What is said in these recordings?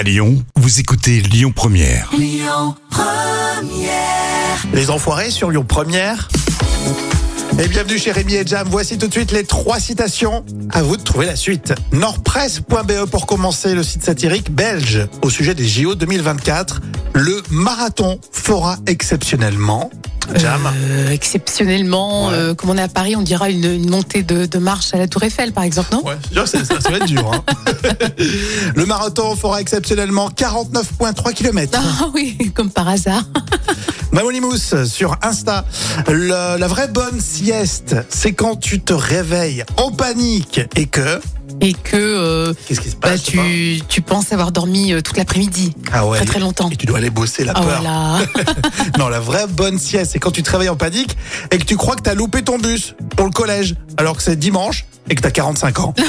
À Lyon, vous écoutez Lyon Première. Les enfoirés sur Lyon Première. Et bienvenue chez Rémi et Jam. Voici tout de suite les trois citations. À vous de trouver la suite. Nordpresse.be pour commencer le site satirique belge au sujet des JO 2024. Le marathon fera exceptionnellement. Jam. Euh, exceptionnellement, Ouais. euh, comme on est à Paris, on dira une, une montée de, de marche à la Tour Eiffel, par exemple, non? Ouais, ça, ça va être dur. hein. le marathon fera exceptionnellement 49,3 km. Ah oui, comme par hasard. Mamonimous sur Insta. Le- la vraie bonne sieste, c'est quand tu te réveilles en panique et que. Et que euh, Qu'est-ce qui se bah, passe tu, tu penses avoir dormi euh, toute l'après-midi. Ah ouais. Très très longtemps. Et tu dois aller bosser la Ah peur. voilà. Non, la vraie bonne sieste, c'est quand tu te réveilles en panique et que tu crois que t'as loupé ton bus pour le collège, alors que c'est dimanche et que t'as 45 ans.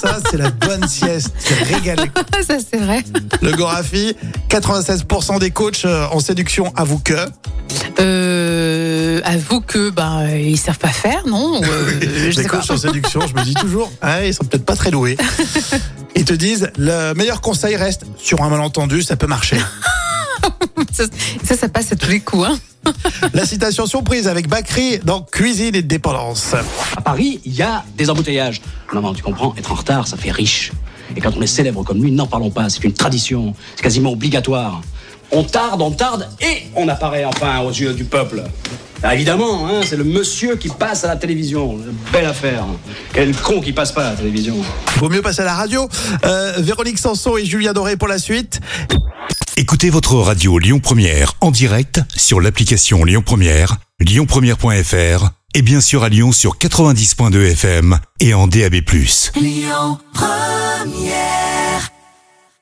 Ça, c'est la bonne sieste. C'est régalé. Ça c'est vrai. Le Gorafi, 96% des coachs euh, en séduction avouent que. Euh, avoue que bah ils savent pas faire, non Euh, Je Les coachs en séduction, je me dis toujours, ah, ils sont peut-être pas très doués. Ils te disent, le meilleur conseil reste sur un malentendu, ça peut marcher. Ça, ça, ça passe à tous les coups. Hein. La citation surprise avec Bakri dans Cuisine et dépendance. À Paris, il y a des embouteillages. Non, non, tu comprends, être en retard, ça fait riche. Et quand on est célèbre comme lui, n'en parlons pas, c'est une tradition, c'est quasiment obligatoire. On tarde, on tarde, et on apparaît enfin aux yeux du peuple. Ah, évidemment, hein, c'est le monsieur qui passe à la télévision. Belle affaire. Quel con qui passe pas à la télévision. Vaut mieux passer à la radio. Euh, Véronique Sanson et Julien Doré pour la suite. Écoutez votre radio Lyon Première en direct sur l'application Lyon Première, lyonpremière.fr et bien sûr à Lyon sur 90.2 FM et en DAB+.